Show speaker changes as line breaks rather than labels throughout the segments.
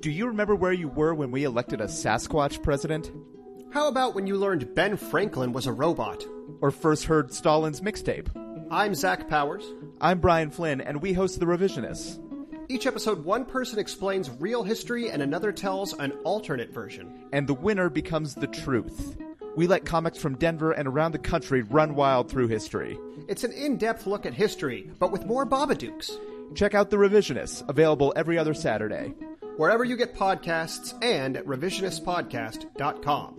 Do you remember where you were when we elected a Sasquatch president?
How about when you learned Ben Franklin was a robot?
Or first heard Stalin's mixtape?
I'm Zach Powers.
I'm Brian Flynn, and we host The Revisionists.
Each episode, one person explains real history and another tells an alternate version.
And the winner becomes the truth. We let comics from Denver and around the country run wild through history.
It's an in depth look at history, but with more Babadooks.
Check out The Revisionists, available every other Saturday.
Wherever you get podcasts and at revisionistpodcast.com.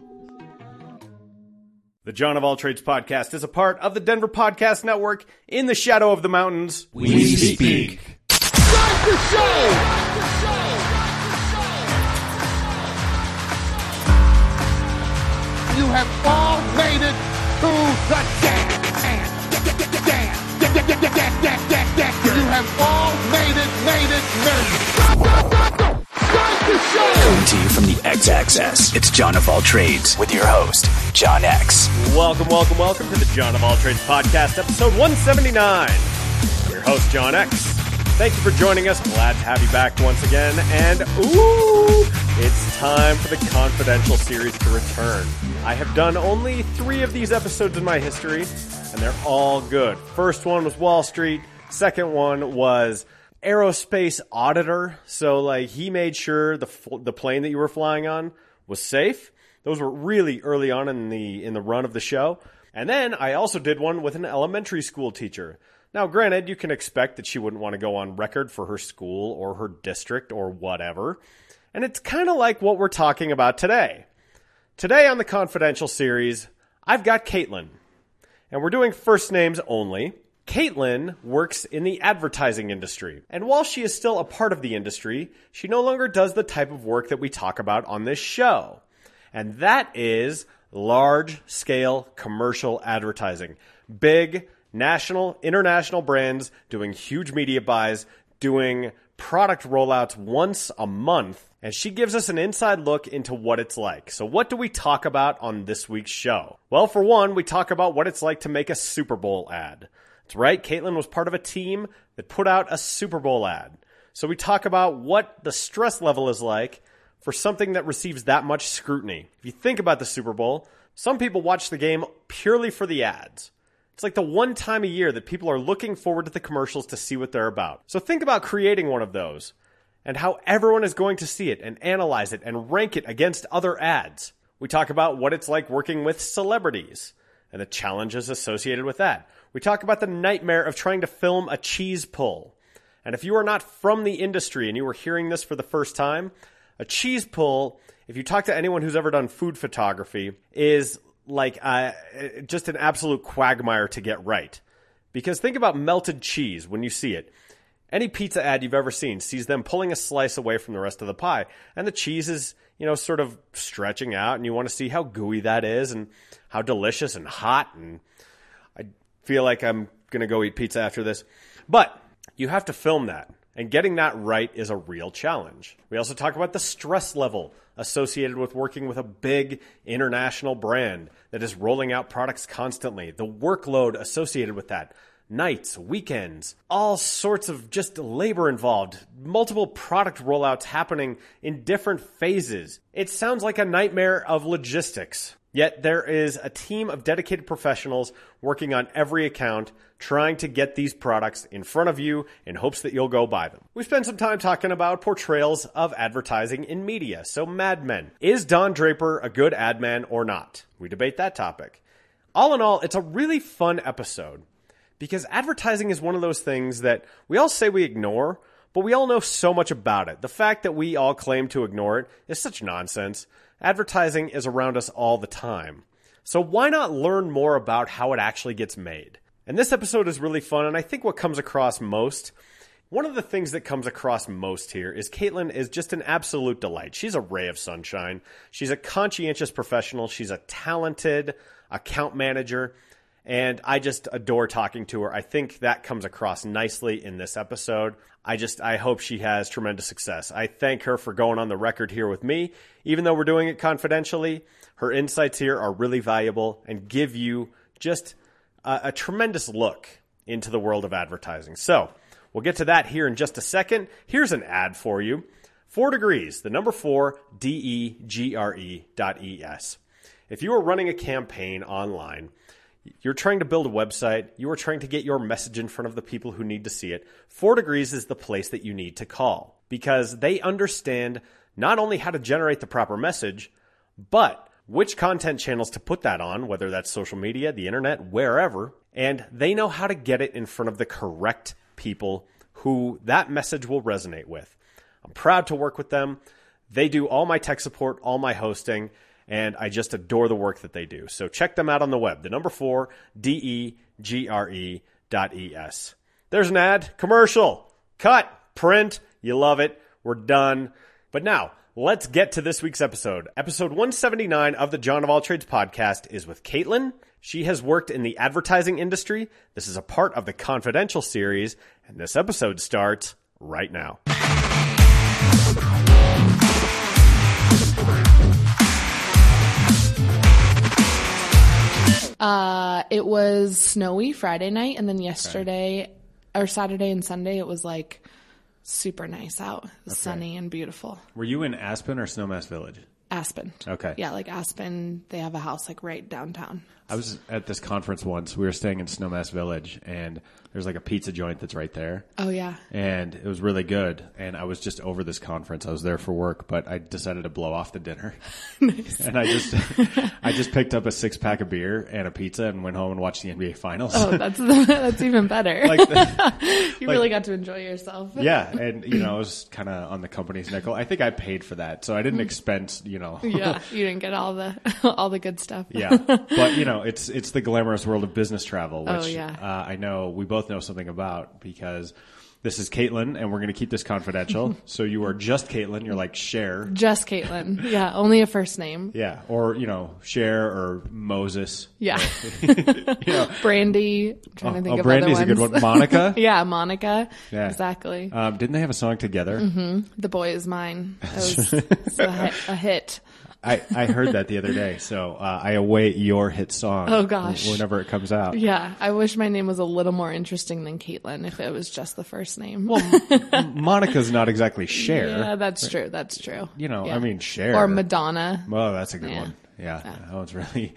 The John of All Trades podcast is a part of the Denver Podcast Network in the shadow of the mountains.
We speak.
Start the show! You have all made it to the dance. You have all made it, made it, made it.
Coming to you from the X Axis, it's John of All Trades with your host, John X.
Welcome, welcome, welcome to the John of All Trades podcast, episode 179. I'm your host, John X. Thank you for joining us. Glad to have you back once again. And ooh, it's time for the confidential series to return. I have done only three of these episodes in my history, and they're all good. First one was Wall Street. Second one was aerospace auditor. So like he made sure the the plane that you were flying on was safe. Those were really early on in the in the run of the show. And then I also did one with an elementary school teacher. Now, granted, you can expect that she wouldn't want to go on record for her school or her district or whatever. And it's kind of like what we're talking about today. Today on the Confidential series, I've got Caitlin. And we're doing first names only. Caitlin works in the advertising industry. And while she is still a part of the industry, she no longer does the type of work that we talk about on this show. And that is large scale commercial advertising. Big national, international brands doing huge media buys, doing product rollouts once a month. And she gives us an inside look into what it's like. So, what do we talk about on this week's show? Well, for one, we talk about what it's like to make a Super Bowl ad. That's right, Caitlin was part of a team that put out a Super Bowl ad. So, we talk about what the stress level is like for something that receives that much scrutiny. If you think about the Super Bowl, some people watch the game purely for the ads. It's like the one time a year that people are looking forward to the commercials to see what they're about. So think about creating one of those and how everyone is going to see it and analyze it and rank it against other ads. We talk about what it's like working with celebrities and the challenges associated with that. We talk about the nightmare of trying to film a cheese pull. And if you are not from the industry and you are hearing this for the first time, a cheese pull, if you talk to anyone who's ever done food photography, is like uh, just an absolute quagmire to get right. Because think about melted cheese when you see it. Any pizza ad you've ever seen sees them pulling a slice away from the rest of the pie, and the cheese is, you know, sort of stretching out, and you want to see how gooey that is and how delicious and hot. And feel like I'm going to go eat pizza after this. But you have to film that. And getting that right is a real challenge. We also talk about the stress level associated with working with a big international brand that is rolling out products constantly, the workload associated with that, nights, weekends, all sorts of just labor involved, multiple product rollouts happening in different phases. It sounds like a nightmare of logistics. Yet there is a team of dedicated professionals working on every account, trying to get these products in front of you in hopes that you'll go buy them. We spent some time talking about portrayals of advertising in media. So, Mad Men. Is Don Draper a good ad man or not? We debate that topic. All in all, it's a really fun episode because advertising is one of those things that we all say we ignore, but we all know so much about it. The fact that we all claim to ignore it is such nonsense. Advertising is around us all the time. So why not learn more about how it actually gets made? And this episode is really fun, and I think what comes across most, one of the things that comes across most here is Caitlin is just an absolute delight. She's a ray of sunshine. She's a conscientious professional. She's a talented account manager. And I just adore talking to her. I think that comes across nicely in this episode. I just, I hope she has tremendous success. I thank her for going on the record here with me. Even though we're doing it confidentially, her insights here are really valuable and give you just a, a tremendous look into the world of advertising. So we'll get to that here in just a second. Here's an ad for you.
Four degrees, the number four, D E G R E dot E S. If you are running a campaign online, you're trying to build a website, you are trying to get your message in front of the people who need to see it, Four Degrees is the place that you need to call because they understand not only how to generate the proper message, but which content channels to put that on, whether that's social media, the internet, wherever, and they know how to get it in front of the correct people who that message will resonate with. I'm proud to work with them. They do all my tech support, all my hosting, and I just adore the work that they do. So check them out on the web. The number four, D E G R E dot E S. There's an ad, commercial, cut, print. You love it. We're done. But now, let's get to this week's episode. Episode 179 of the John of All Trades podcast is with Caitlin. She has worked in the advertising industry. This is a part of the Confidential series, and this episode starts right now.
Uh, it was snowy Friday night, and then yesterday or Saturday and Sunday, it was like super nice out, sunny and beautiful.
Were you in Aspen or Snowmass Village?
Aspen.
Okay.
Yeah, like Aspen, they have a house like right downtown.
I was at this conference once. We were staying in Snowmass Village, and there's like a pizza joint that's right there.
Oh yeah.
And it was really good. And I was just over this conference. I was there for work, but I decided to blow off the dinner. And I just, I just picked up a six pack of beer and a pizza and went home and watched the NBA Finals.
Oh, that's that's even better.
like, the,
you really got to enjoy yourself.
yeah, and you know, I was kind of on the company's nickel. I think I paid for that, so I didn't expense. You know,
yeah, you didn't get all the all the good stuff.
yeah, but you know, it's it's the glamorous world of business travel, which
Oh, yeah.
uh, I know we both know something about because this is Caitlin, and we're going to keep this confidential. so you are just Caitlin. You're like Cher,
Just Caitlin. Yeah, only a first name.
yeah, or you know Cher or Moses.
Yeah.
You know,
Brandy. I'm trying to
Oh,
think
oh,
of
Brandy's
other
a good one. Monica?
yeah, Monica.
Yeah.
Exactly.
um, didn't they have a song together?
the boy is mine. That was a, hit, a hit.
I, I heard that the other day, so uh, I await your hit song.
Oh, gosh.
whenever it comes out.
Yeah, I wish my name was a little more interesting than Caitlin if it was just the first name.
well, Monica's not exactly Cher.
yeah, that's true. That's true.
You know,
Yeah.
I mean Cher
Or Madonna.
Well, that's a good
Yeah.
one. Yeah, that one's really.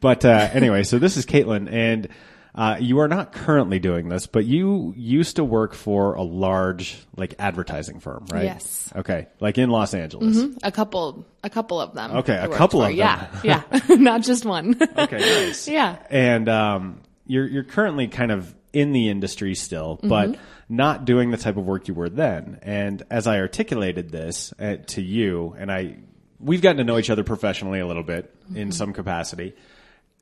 But uh, anyway, so this is Caitlin, and uh, you are not currently doing this, but you used to work for a large like advertising firm, right?
Yes.
Okay, like in Los Angeles.
A couple, a couple of them.
Okay, a couple
for.
of them.
Yeah, yeah, not just one.
Okay, nice.
yeah.
And um, you're you're currently kind of in the industry still,
Mm-hmm.
but not doing the type of work you were then. And as I articulated this uh, to you, and I, we've gotten to know each other professionally a little bit
Mm-hmm.
in some capacity.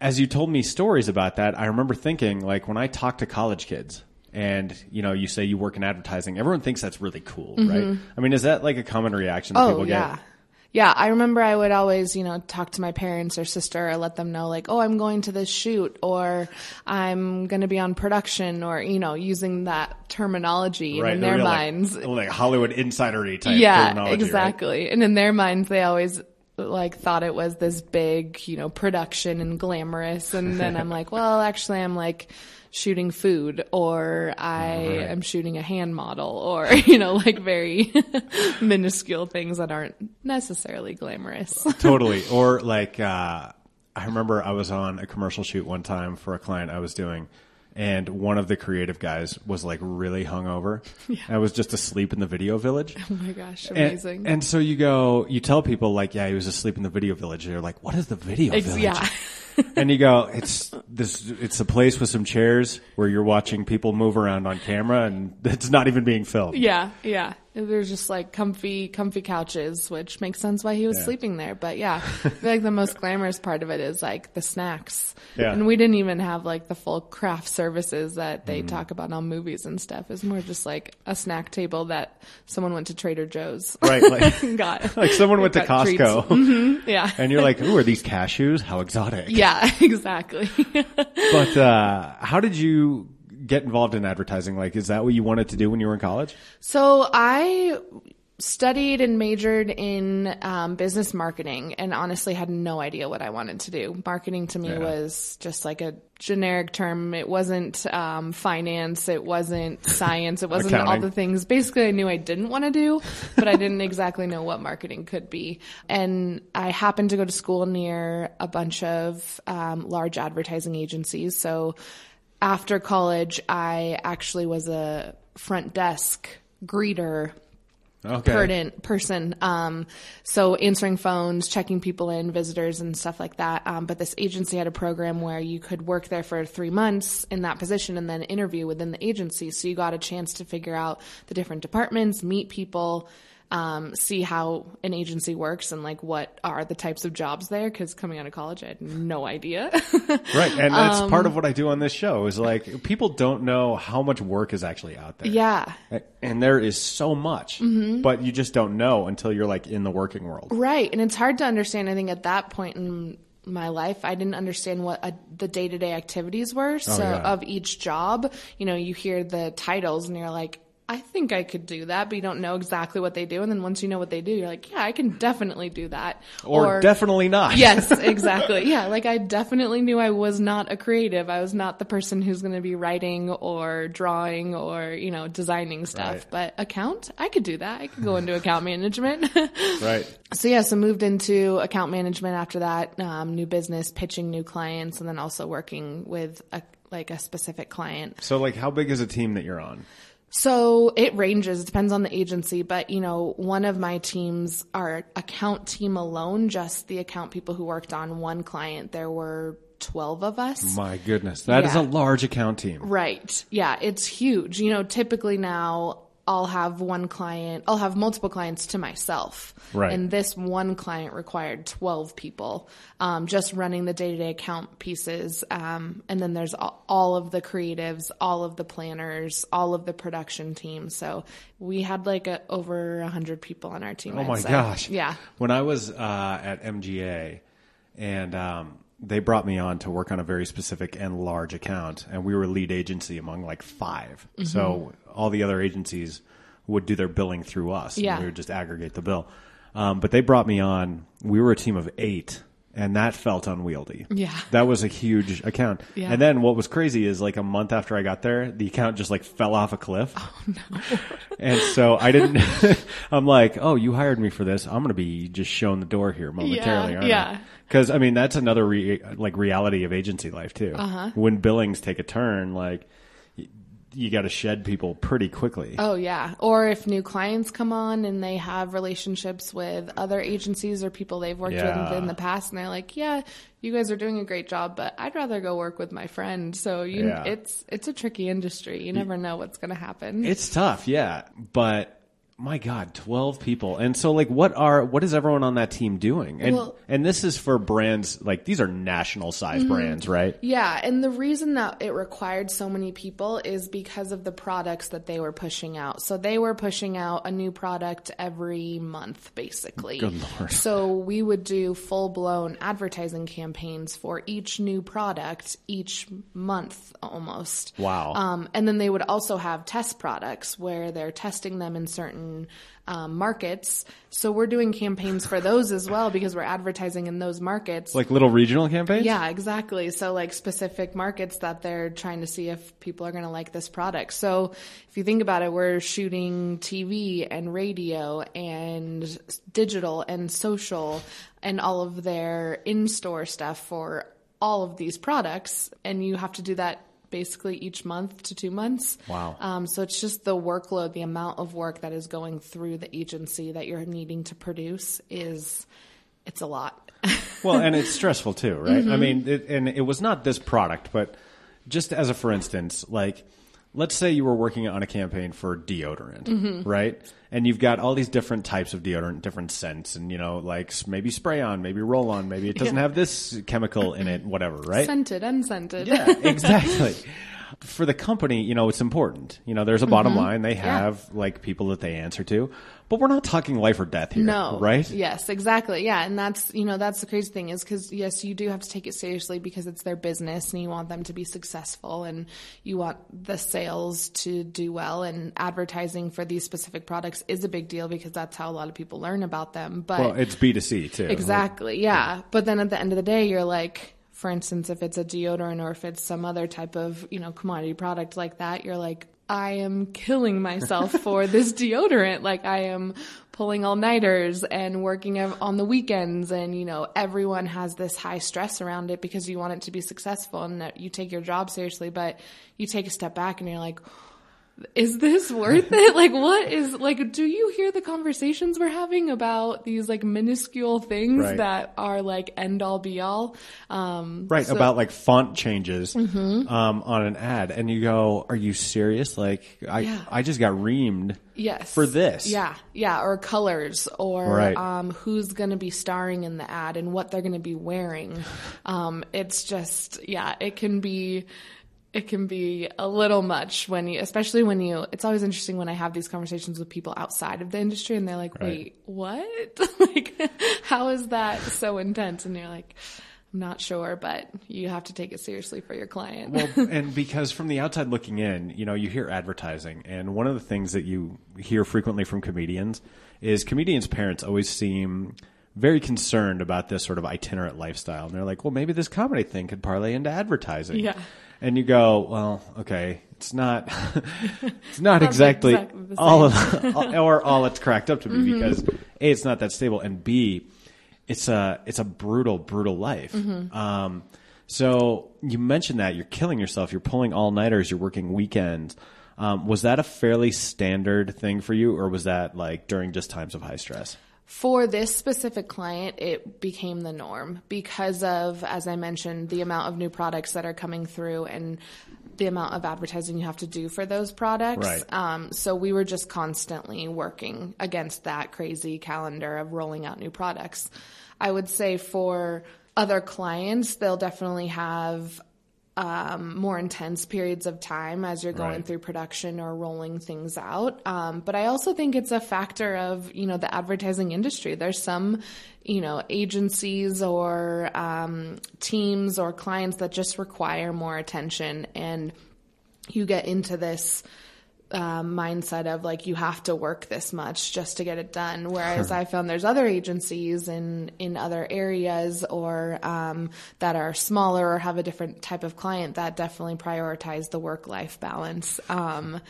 As you told me stories about that, I remember thinking like when I talk to college kids. And you know, you say you work in advertising. Everyone thinks that's really cool, right? I mean, is that like a common reaction that
Mm-hmm. Oh
people
yeah.
get?
Yeah, I remember I would always, you know, talk to my parents or sister or let them know like, "Oh, I'm going to this shoot or I'm going to be on production or, you know, using that terminology and in their
real, like-
minds.
like, Hollywood insidery type.
yeah,
terminology, right?
exactly. And in their minds they always like thought it was this big, you know, production and glamorous and then I'm like, "Well, actually I'm like shooting food or I am shooting a hand model or, you know, like very minuscule things that aren't necessarily glamorous.
totally. Or like, uh, I remember I was on a commercial shoot one time for a client I was doing, and one of the creative guys was like really hungover. I was just asleep in the video village.
oh my gosh, amazing.
and so you go, you tell people like, yeah, he was asleep in the video village. They're like, what is the video
Ex-
village?
yeah.
and you go, it's this, it's a place with some chairs where you're watching people move around on camera, and it's not even being filmed.
Yeah, yeah. There's just like comfy, comfy couches, which makes sense why he was
Yeah.
sleeping there. But yeah, I feel like the most glamorous part of it is like the snacks.
Yeah.
And we didn't even have like the full craft services that they
Mm.
talk about on movies and stuff. It's more just like a snack table that someone went to Trader Joe's.
Right, like-
got.
Like someone went to. Costco,
Mhm, yeah.
and you're like, "Ooh, are these cashews? How exotic!"
yeah, exactly.
But uh, how did you get involved in advertising? Like, is that what you wanted to do when you were in college?
So I studied and majored in um, business marketing and honestly had no idea what I wanted to do. Marketing to me was just like a generic term. It wasn't um, finance. It wasn't science. It wasn't all the things. Basically, I knew I didn't want to do, but I didn't exactly know what marketing could be. And I happened to go to school near a bunch of um, large advertising agencies. So after college, I actually was a front desk greeter
Okay.
person person. Um so answering phones checking people in visitors and stuff like that. Um but this agency had a program where you could work there for three months in that position and then interview within the agency. So you got a chance to figure out the different departments meet people um, see how an agency works and like what are the types of jobs there because coming out of college i had no idea
Right. And that's
Um,
part of what I do on this show is like people don't know how much work is actually out there.
yeah
And there is so much,
Mm-hmm.
but you just don't know until you're like in the working world.
Right. And it's hard to understand. I think at that point in my life, I didn't understand what uh the day to day activities were. So
yeah.
of each job, you know, you hear the titles and you're like, I think I could do that, but you don't know exactly what they do. And then once you know what they do, you're like, yeah, I can definitely do that.
Or, definitely not.
Yes, exactly. Yeah, like I definitely knew I was not a creative. I was not the person who's going to be writing or drawing or, you know, designing stuff.
Right.
But account, I could do that. I could go into account management.
Right.
So yeah, so moved into account management after that, um, new business, pitching new clients, and then also working with a, like a specific client.
So like how big is a team that you're on?
So it ranges, it depends on the agency, but you know, one of my teams, our account team alone, just the account people who worked on one client, there were 12 of us.
My goodness. that is
Yeah.
a large account team.
Right. Yeah, it's huge. You know, typically now I'll have one client, I'll have multiple clients to myself.
Right.
And this one client required 12 people, um, just running the day to day account pieces. Um, and then there's all, all of the creatives, all of the planners, all of the production team. So we had like a, over a hundred people on our team.
Oh
I'd
my
say.
gosh.
Yeah.
When I was uh, at MGA and um, they brought me on to work on a very specific and large account and we were lead agency among like 5
Mm-hmm.
So all the other agencies would do their billing through us. and
Yeah.
we would just aggregate the bill. Um, but they brought me on. We were a team of eight. And that felt unwieldy.
Yeah.
That was a huge account.
Yeah.
And then what was crazy is like a month after I got there, the account just like fell off a cliff. Oh no. and so I didn't, I'm like, oh, you hired me for this. I'm going to be just shown the door here momentarily.
Yeah,
aren't
yeah.
Cause I mean, that's another re- like reality of agency life too.
Uh-huh.
When billings take a turn, like you got to shed people pretty quickly.
Oh yeah. Or if new clients come on and they have relationships with other agencies or people they've worked
Yeah.
with in the past and they're like, "Yeah, you guys are doing a great job, but I'd rather go work with my friend." So you
Yeah.
it's it's a tricky industry. You never know what's going to happen.
It's tough, yeah. But my God, twelve people, and so like, what are what is everyone on that team doing? And
Well-
and this is for brands like these are national size
Mm-hmm.
brands, right?
Yeah, and the reason that it required so many people is because of the products that they were pushing out. So they were pushing out a new product every month, basically.
Good Lord.
So we would do full blown advertising campaigns for each new product each month almost.
Wow.
Um, and then they would also have test products where they're testing them in certain um, markets. So we're doing campaigns for those as well because we're advertising in those markets.
Like little regional campaigns.
Yeah, exactly. So like specific markets that they're trying to see if people are going to like this product. So if you think about it, we're shooting TV and radio and digital and social and all of their in-store stuff for all of these products and you have to do that basically each month to two months.
Wow.
Um, so it's just the workload, the amount of work that is going through the agency that you're needing to produce is, it's a lot.
Well, and it's stressful too, right?
Mm-hmm.
I mean, it, and it was not this product, but just as a for instance, like let's say you were working on a campaign for deodorant,
Mm-hmm.
right? And you've got all these different types of deodorant, different scents, and you know, like maybe spray on, maybe roll on, maybe it doesn't
Yeah.
have this chemical in it, whatever, right?
Scented, unscented.
Yeah, exactly. for the company, you know, it's important. You know, there's a bottom mm-hmm. line. They have like people that they answer to, but we're not talking life or death here,
No.
right?
Yes, exactly. Yeah. And that's, you know, that's the crazy thing is because, yes, you do have to take it seriously because it's their business and you want them to be successful and you want the sales to do well. And advertising for these specific products is a big deal because that's how a lot of people learn about them. But
Well, it's B 2 C too.
Exactly. Yeah. But then at the end of the day, you're like, for instance, if it's a deodorant or if it's some other type of, you know, commodity product like that, you're like, I am killing myself for this deodorant. Like I am pulling all nighters and working on the weekends and, you know, everyone has this high stress around it because you want it to be successful and that you take your job seriously, but you take a step back and you're like, is this worth it? Like, what is, like, do you hear the conversations we're having about these, like, minuscule things
Right.
that are, like, end all be all? Um,
Right,
so- Mm-hmm.
about like font changes um, on an ad, and you go, "Are you serious? Like, I
Yeah.
I just got reamed
Yes.
for this."
Yeah. Yeah. Or colors or,
Right.
um, who's going to be starring in the ad and what they're going to be wearing. Um, it's just, yeah, it can be, it can be a little much when you, especially when you, it's always interesting when I have these conversations with people outside of the industry and they're like, wait, what? like, how is that so intense? And you're like, I'm not sure, but you have to take it seriously for your client.
well, and because from the outside looking in, you know, you hear advertising, and one of the things that you hear frequently from comedians is comedians' parents always seem very concerned about this sort of itinerant lifestyle, and they're like, "Well, maybe this comedy thing could parlay into advertising."
Yeah.
And you go, well, okay, it's not, it's not exactly, all of, or all it's cracked up to be
Mm-hmm.
because a, it's not that stable, and b, it's a, it's a brutal, brutal life.
Mm-hmm.
Um, so you mentioned that you're killing yourself, you're pulling all nighters, you're working weekends. Um, was that a fairly standard thing for you, or was that like during just times of high stress?
For this specific client, it became the norm because of, as I mentioned, the amount of new products that are coming through and the amount of advertising you have to do for those products.
Right.
Um, so we were just constantly working against that crazy calendar of rolling out new products. I would say for other clients, they'll definitely have um, more intense periods of time as you're going
Right.
through production or rolling things out. Um, but I also think it's a factor of, you know, the advertising industry. There's some, you know, agencies or um, teams or clients that just require more attention and you get into this um, mindset of like you have to work this much just to get it done. Whereas I found there's other agencies in in other areas or um, that are smaller or have a different type of client that definitely prioritize the work life balance. Um,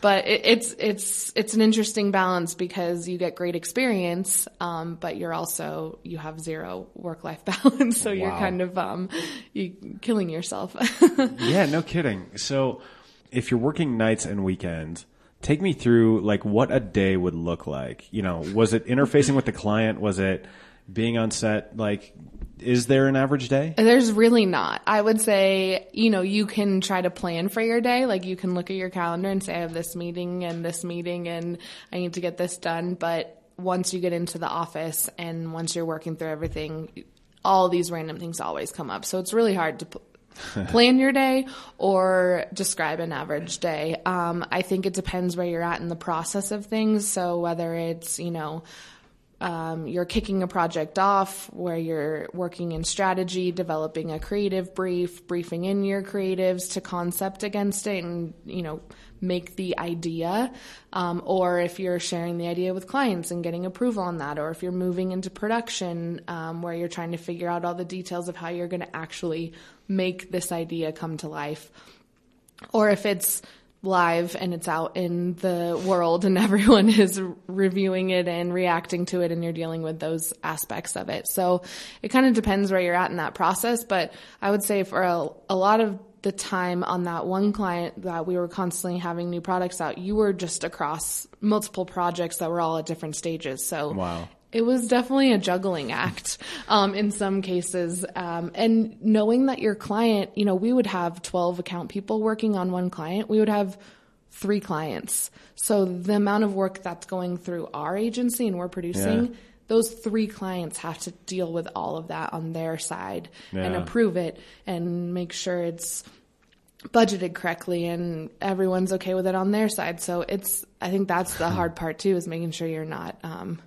but it, it's it's it's an interesting balance because you get great experience, um, but you're also you have zero work life balance, so you're kind of um, you killing yourself.
yeah, no kidding. So, if you're working nights and weekends, take me through like what a day would look like. You know, was it interfacing with the client? Was it being on set? Like, is there an average day?
There's really not. I would say, you know, you can try to plan for your day. Like you can look at your calendar and say, I have this meeting and this meeting and I need to get this done. But once you get into the office and once you're working through everything, all these random things always come up. So it's really hard to plan your day or describe an average day. Um, I think it depends where you're at in the process of things. So whether it's, you know, um, you're kicking a project off where you're working in strategy, developing a creative brief, briefing in your creatives to concept against it and, you know, make the idea. Um, or if you're sharing the idea with clients and getting approval on that, or if you're moving into production um, where you're trying to figure out all the details of how you're going to actually make this idea come to life or if it's live and it's out in the world and everyone is reviewing it and reacting to it and you're dealing with those aspects of it. So it kind of depends where you're at in that process, but I would say for a, a lot of the time on that one client that we were constantly having new products out, you were just across multiple projects that were all at different stages. So
Wow.
It was definitely a juggling act um, in some cases. Um, and knowing that your client, you know, we would have 12 account people working on one client, we would have three clients. So the amount of work that's going through our agency and we're producing,
Yeah.
those three clients have to deal with all of that on their side and approve it and make sure it's budgeted correctly and everyone's okay with it on their side. So it's, I think that's the hard part too, is making sure you're not, um,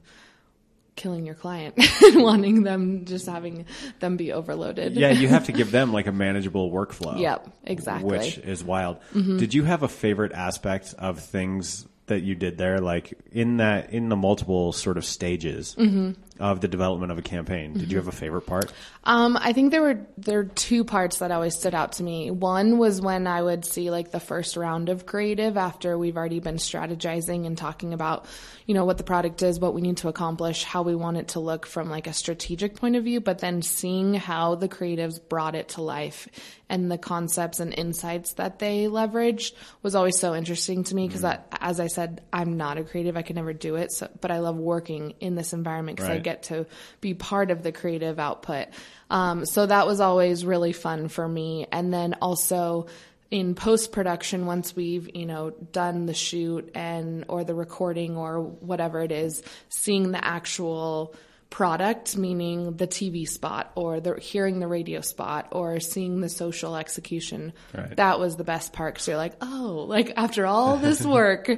killing your client wanting them just having them be overloaded.
Yeah, you have to give them like a manageable workflow.
Yep, exactly.
Which is wild. Mm-hmm. Did you have a favorite aspect of things that you did there, like in that in the multiple sort of stages mm-hmm. Of the development of a campaign? Did you have a favorite part?
Um, I think there were there were two parts that always stood out to me. One was when I would see like the first round of creative after we've already been strategizing and talking about, you know, what the product is, what we need to accomplish, how we want it to look from like a strategic point of view, but then seeing how the creatives brought it to life and the concepts and insights that they leveraged was always so interesting to me because as I said, I'm not a creative. I could never do it. So, but I love working in this environment because I
Right.
Get to be part of the creative output. Um, so that was always really fun for me. And then also in post production, once we've, you know, done the shoot and, or the recording or whatever it is, seeing the actual product, meaning the TV spot or the hearing the radio spot or seeing the social execution.
Right.
That was the best part. So you're like, oh, like after all this work,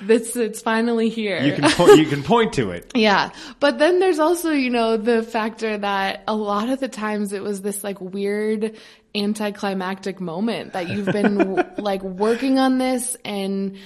this, it's finally here.
You can po- you can point to it.
Yeah. But then there's also, you know, the factor that a lot of the times it was this like weird anticlimactic moment that you've been like working on this and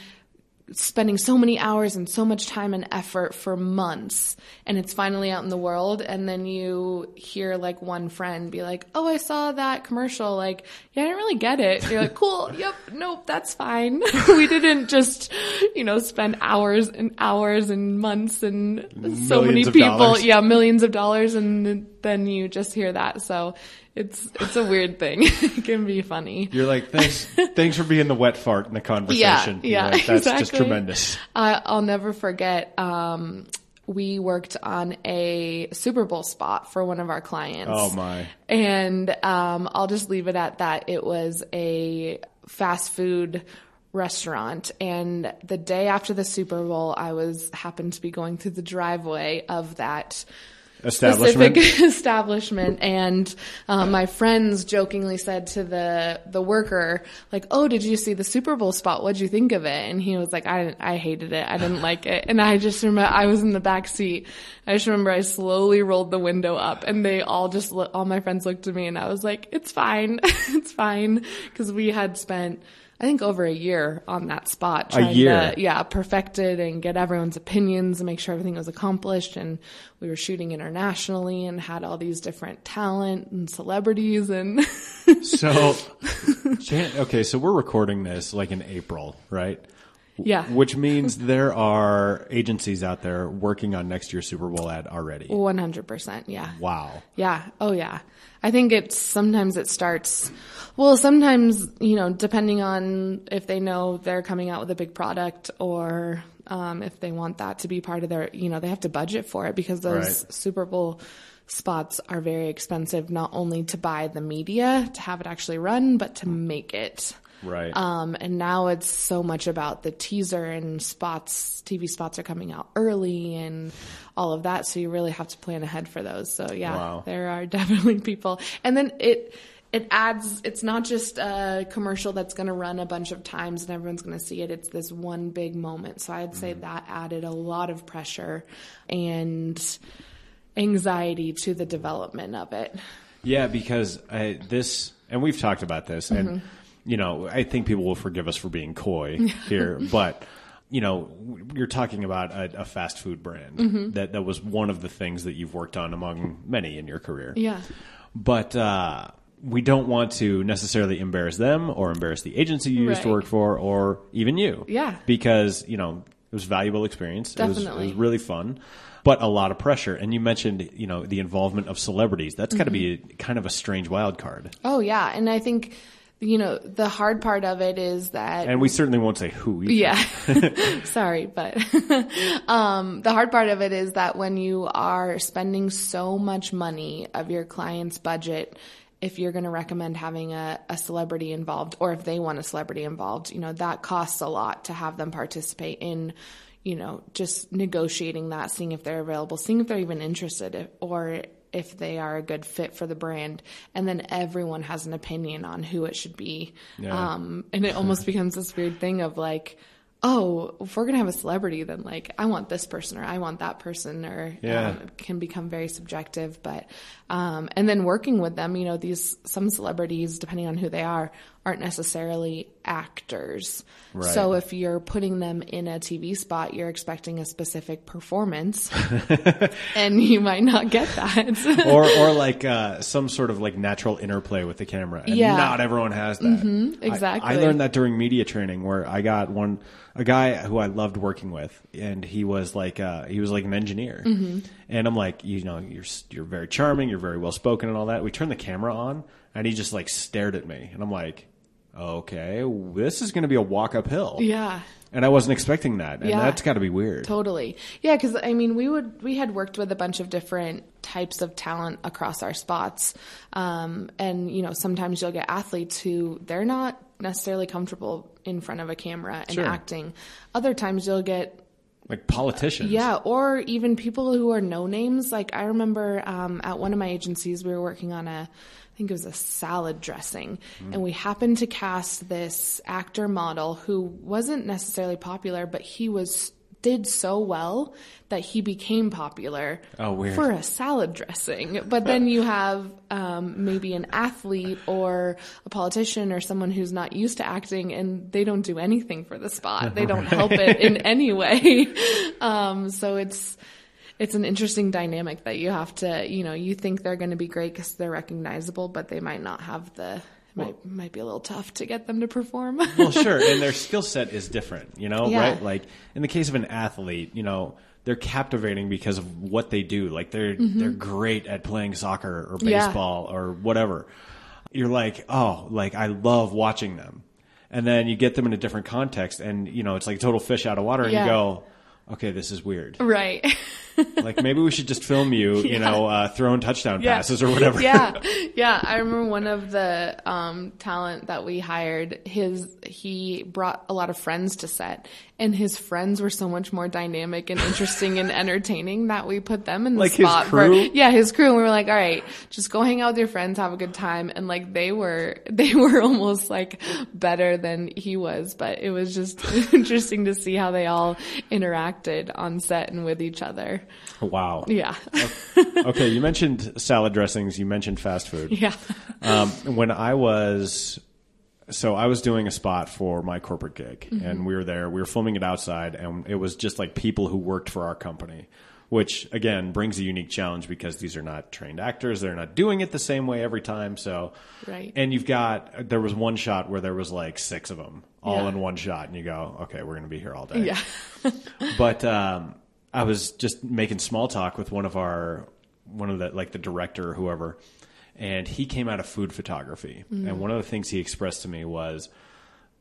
spending so many hours and so much time and effort for months and it's finally out in the world and then you hear like one friend be like oh i saw that commercial like yeah i didn't really get it you're like cool yep nope that's fine we didn't just you know spend hours and hours and months and so many
Millions of
people
dollars.
yeah millions of dollars and then you just hear that so it's it's a weird thing it can be funny
You're like, thanks, thanks for being the wet fart in the conversation. You're
yeah,
like, that's just tremendous.
I, I'll never forget. Um, we worked on a Super Bowl spot for one of our clients.
Oh my!
And um, I'll just leave it at that. It was a fast food restaurant and the day after the Super Bowl I was happened to be going through the driveway of that
Establishment.
specific establishment and um, my friends jokingly said to the the worker like oh did you see the super bowl spot? What'd you think of it? And he was like i i hated it. I didn't like it. And i just remember i was in the back seat. I just remember i slowly rolled the window up and they all just all my friends looked at me and i was like it's fine. It's fine. Because we had spent I think over a year on that spot. Trying
year?
To, yeah, perfect it and get everyone's opinions and make sure everything was accomplished. And we were shooting internationally and had all these different talent and celebrities and
So, okay, so we're recording this like in April, right?
yeah,
Which means there are agencies out there working on next year's Super Bowl ad already.
one hundred percent. Yeah,
Wow.
yeah, oh yeah. I think it's sometimes it starts. Well, sometimes you know, depending on if they know they're coming out with a big product or um, if they want that to be part of their, you know, they have to budget for it because those
Right.
Super Bowl spots are very expensive. Not only to buy the media to have it actually run, but to make it.
Right.
Um, and now it's so much about the teaser and spots. TV spots are coming out early and all of that. So you really have to plan ahead for those. So yeah,
Wow.
there are definitely people. And then it, it adds, it's not just a commercial that's going to run a bunch of times and everyone's going to see it. It's this one big moment. So I'd say that added a lot of pressure and anxiety to the development of it.
Yeah, because I, this, and we've talked about this, and
Mm-hmm.
you know, I think people will forgive us for being coy here, but you know, you're talking about a, a fast food brand
Mm-hmm.
that that was one of the things that you've worked on among many in your career.
Yeah.
but uh, we don't want to necessarily embarrass them or embarrass the agency you used to work for, or even you.
Yeah.
because you know it was valuable experience. It was, it was really fun. But a lot of pressure, and you mentioned, you know, the involvement of celebrities. That's got to be a, kind of a strange wild card.
Oh yeah. And I think, you know, the hard part of it is that
And we certainly won't say who. Either.
Yeah. Sorry, but um, the hard part of it is that when you are spending so much money of your client's budget, if you're going to recommend having a, a celebrity involved or if they want a celebrity involved, you know, that costs a lot to have them participate in, you know, just negotiating that, seeing if they're available, seeing if they're even interested if, or if they are a good fit for the brand. And then everyone has an opinion on who it should be. Um, and it almost becomes this weird thing of like, oh, if we're gonna have a celebrity, then like I want this person or I want that person, or
Yeah.
um, can become very subjective. But um, and then working with them, you know, these some celebrities, depending on who they are, aren't necessarily actors.
Right.
So if you're putting them in a TV spot, you're expecting a specific performance, and you might not get that.
or or like uh, some sort of like natural interplay with the camera. And
Yeah.
not everyone has that. I-
exactly.
I, learned that during media training where I got one a guy who I loved working with, and he was like uh, he was like an engineer,
Mm-hmm.
and I'm like, you know, you're you're very charming, you're very well spoken, and all that. We turned the camera on, and he just like stared at me, and I'm like, okay, this is going to be a walk uphill.
yeah.
And I wasn't expecting that, and
Yeah.
that's got to be weird.
Totally. Yeah, because I mean, we would we had worked with a bunch of different types of talent across our spots, um, and you know, sometimes you'll get athletes who they're not necessarily comfortable in front of a camera and
Sure.
acting. Other times you'll get
Like politicians.
yeah, or even people who are no names. Like I remember um, at one of my agencies, we were working on a, I think it was a salad dressing, and we happened to cast this actor model who wasn't necessarily popular, but he was did so well that he became popular
Oh, weird.
for a salad dressing. But then you have um, maybe an athlete or a politician or someone who's not used to acting and they don't do anything for the spot. They don't help it in any way. Um, so it's, it's an interesting dynamic that you have to, you know, you think they're going to be great because they're recognizable, but they might not have the, might, might be a little tough to get them to perform.
well, sure, and their skill set is different, you know,
Yeah.
right? Like in the case of an athlete, you know, they're captivating because of what they do. Like they're they're great at playing soccer or
Mm-hmm. Yeah.
baseball or whatever. You're like, oh, like I love watching them, and then you get them in a different context, and you know, it's like total fish out of water, and
Yeah.
you go, okay, this is weird.
right.
like maybe we should just film you, you know, uh, throwing touchdown
Yeah.
passes or whatever.
yeah, yeah. I remember one of the um, talent that we hired. His he brought a lot of friends to set, and his friends were so much more dynamic and interesting and entertaining that we put them in the
Like his
spot
crew?
for yeah his crew. And we were like, all right, just go hang out with your friends, have a good time. And like they were they were almost like better than he was, but it was just interesting to see how they all interacted on set and with each other.
Wow.
Yeah,
Okay, you mentioned salad dressings. You mentioned fast food.
yeah.
Um, when I was, so I was doing a spot for my corporate gig,
Mm-hmm.
and we were there. We were filming it outside, and it was just like people who worked for our company, which again brings a unique challenge because these are not trained actors. They're not doing it the same way every time. So,
Right.
And you've got there was one shot where there was like six of them all
Yeah.
in one shot, and you go, okay, we're going to be here all day
Yeah.
but um, I was just making small talk with one of our one of the like the director or whoever, and he came out of food photography,
Mm.
and one of the things he expressed to me was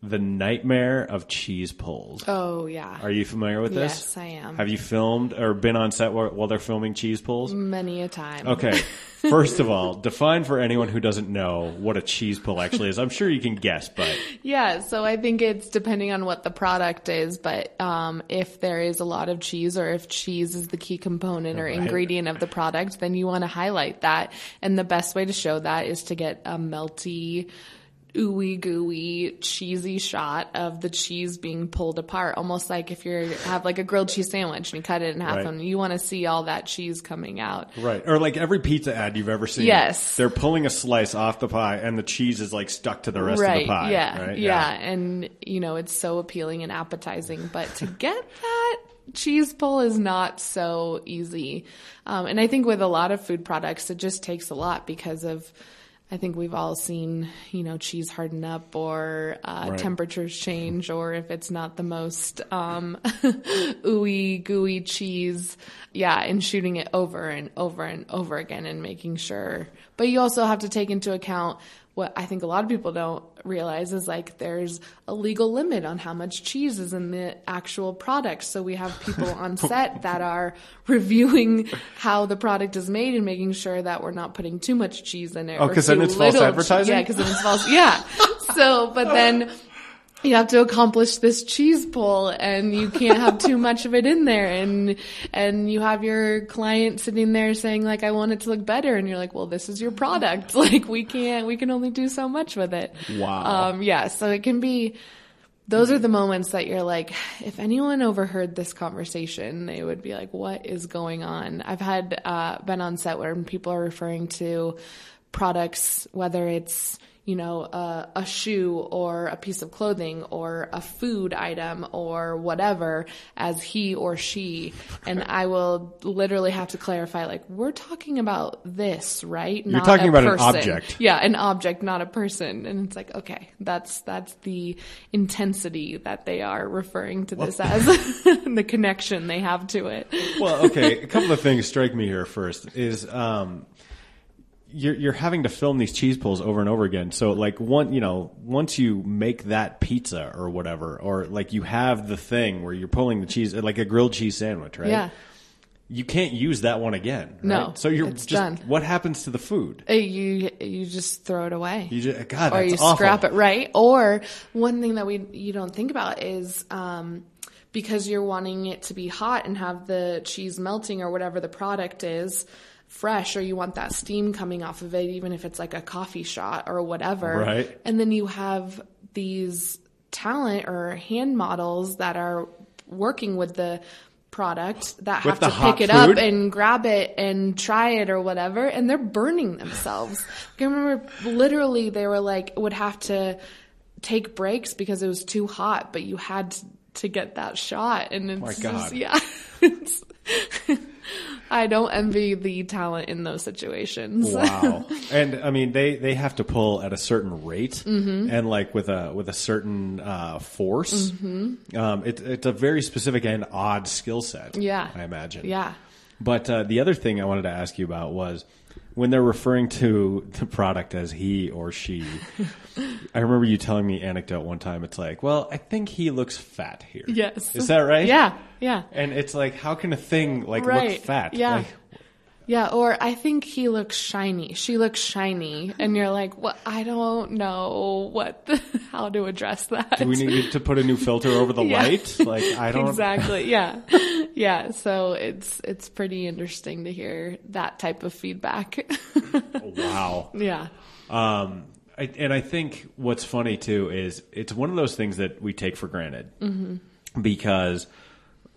the nightmare of cheese pulls.
Oh yeah.
Are you familiar with this?
Yes, I am.
Have you filmed or been on set while, while they're filming cheese pulls?
Many a time.
Okay. First of all, define for anyone who doesn't know what a cheese pull actually is. I'm sure you can guess, but
Yeah, so I think it's depending on what the product is, but um, if there is a lot of cheese or if cheese is the key component or
Right.
ingredient of the product, then you want to highlight that. And the best way to show that is to get a melty, ooey gooey, cheesy shot of the cheese being pulled apart, almost like if you have like a grilled cheese sandwich and you cut it in half
Right.
and you want to see all that cheese coming out.
Right. Or like every pizza ad you've ever seen.
Yes.
They're pulling a slice off the pie and the cheese is like stuck to the rest of the pie.
Yeah,
right?
yeah, and you know it's so appealing and appetizing, but to get that cheese pull is not so easy. Um, and I think with a lot of food products, it just takes a lot because of. I think we've all seen, you know, cheese harden up or uh,
Right.
temperatures change, or if it's not the most um, ooey gooey cheese, yeah, and shooting it over and over and over again and making sure. But you also have to take into account what I think a lot of people don't realize is like there's a legal limit on how much cheese is in the actual product. So we have people on set that are reviewing how the product is made and making sure that we're not putting too much cheese in it.
Oh,
or
'cause then it's false advertising?
Yeah, because then it's false. Yeah. So, but then you have to accomplish this cheese pull and you can't have too much of it in there and and you have your client sitting there saying like I want it to look better and you're like well this is your product. Like we can't we can only do so much with it.
Wow.
um yeah so it can be those are the moments that you're like if anyone overheard this conversation they would be like what is going on? I've had uh been on set where people are referring to products whether it's you know a, a shoe or a piece of clothing or a food item or whatever as he or she and i will literally have to clarify like we're talking about this right
You're talking
a
about an
person.
object.
Yeah, an object, not a person. And it's like, okay, that's that's the intensity that they are referring to this as, the connection they have to it.
Well, okay. A couple of things strike me here. First is um, you're you're having to film these cheese pulls over and over again. So like one, you know, once you make that pizza or whatever, or like you have the thing where you're pulling the cheese, like a grilled cheese sandwich, right?
Yeah.
You can't use that one again. right?
No,
So you're just
done.
what happens to the food?
Uh, You you just throw it away.
You just God,
or you
awful.
scrap it right or one thing that we you don't think about is um, because you're wanting it to be hot and have the cheese melting or whatever the product is fresh or you want that steam coming off of it even if it's like a coffee shot or whatever.
Right.
and then you have these talent or hand models that are working with the product that have to pick it up and grab it and try it or whatever and they're burning themselves. I remember literally they were like would have to take breaks because it was too hot but you had to, to get that shot and it's
My
just yeah i don't envy the talent in those situations
Wow. and I mean they they have to pull at a certain rate
Mm-hmm.
and like with a with a certain uh, force.
Mm-hmm.
Um, it, it's a very specific and odd skill set.
Yeah.
I imagine.
yeah
But uh, the other thing I wanted to ask you about was when they're referring to the product as he or she. I remember you telling me anecdote one time. It's like, well, I think he looks fat here.
yes
Is that right?
yeah yeah
And it's like, how can a thing like
Right.
look fat?
Yeah.
Like,
Yeah, or I think he looks shiny. She looks shiny, and you're like, "What? I don't know what, the, how to address that."
do we need to put a new filter over the
Yeah.
light? Like, I don't.
exactly. Yeah, yeah. So it's it's pretty interesting to hear that type of feedback.
Wow.
yeah,
Um, I, and I think what's funny too is it's one of those things that we take for granted because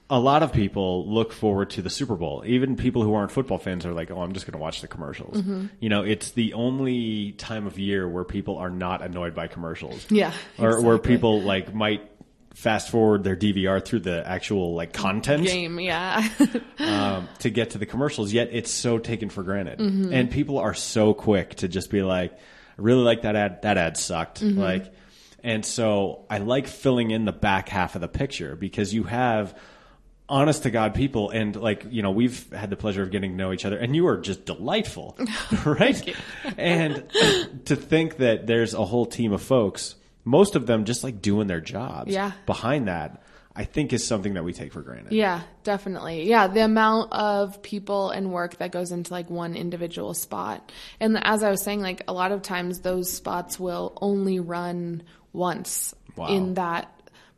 a lot of people look forward to the Super Bowl. Even people who aren't football fans are like, "Oh, I'm just going to watch the commercials." You know, it's the only time of year where people are not annoyed by commercials.
Yeah,
or where people like might fast forward their DVR through the actual like content
game. Yeah,
um, to get to the commercials, yet it's so taken for granted.
Mm-hmm.
And people are so quick to just be like, I really like that ad. That ad sucked.
Mm-hmm.
Like, and so I like filling in the back half of the picture because you have honest to God people and like, you know, we've had the pleasure of getting to know each other and you are just delightful, right? and to think that there's a whole team of folks, most of them just like doing their jobs
Yeah.
behind that, I think is something that we take for granted.
yeah, definitely. Yeah, the amount of people and work that goes into like one individual spot, and as I was saying, like a lot of times those spots will only run once
Wow.
in that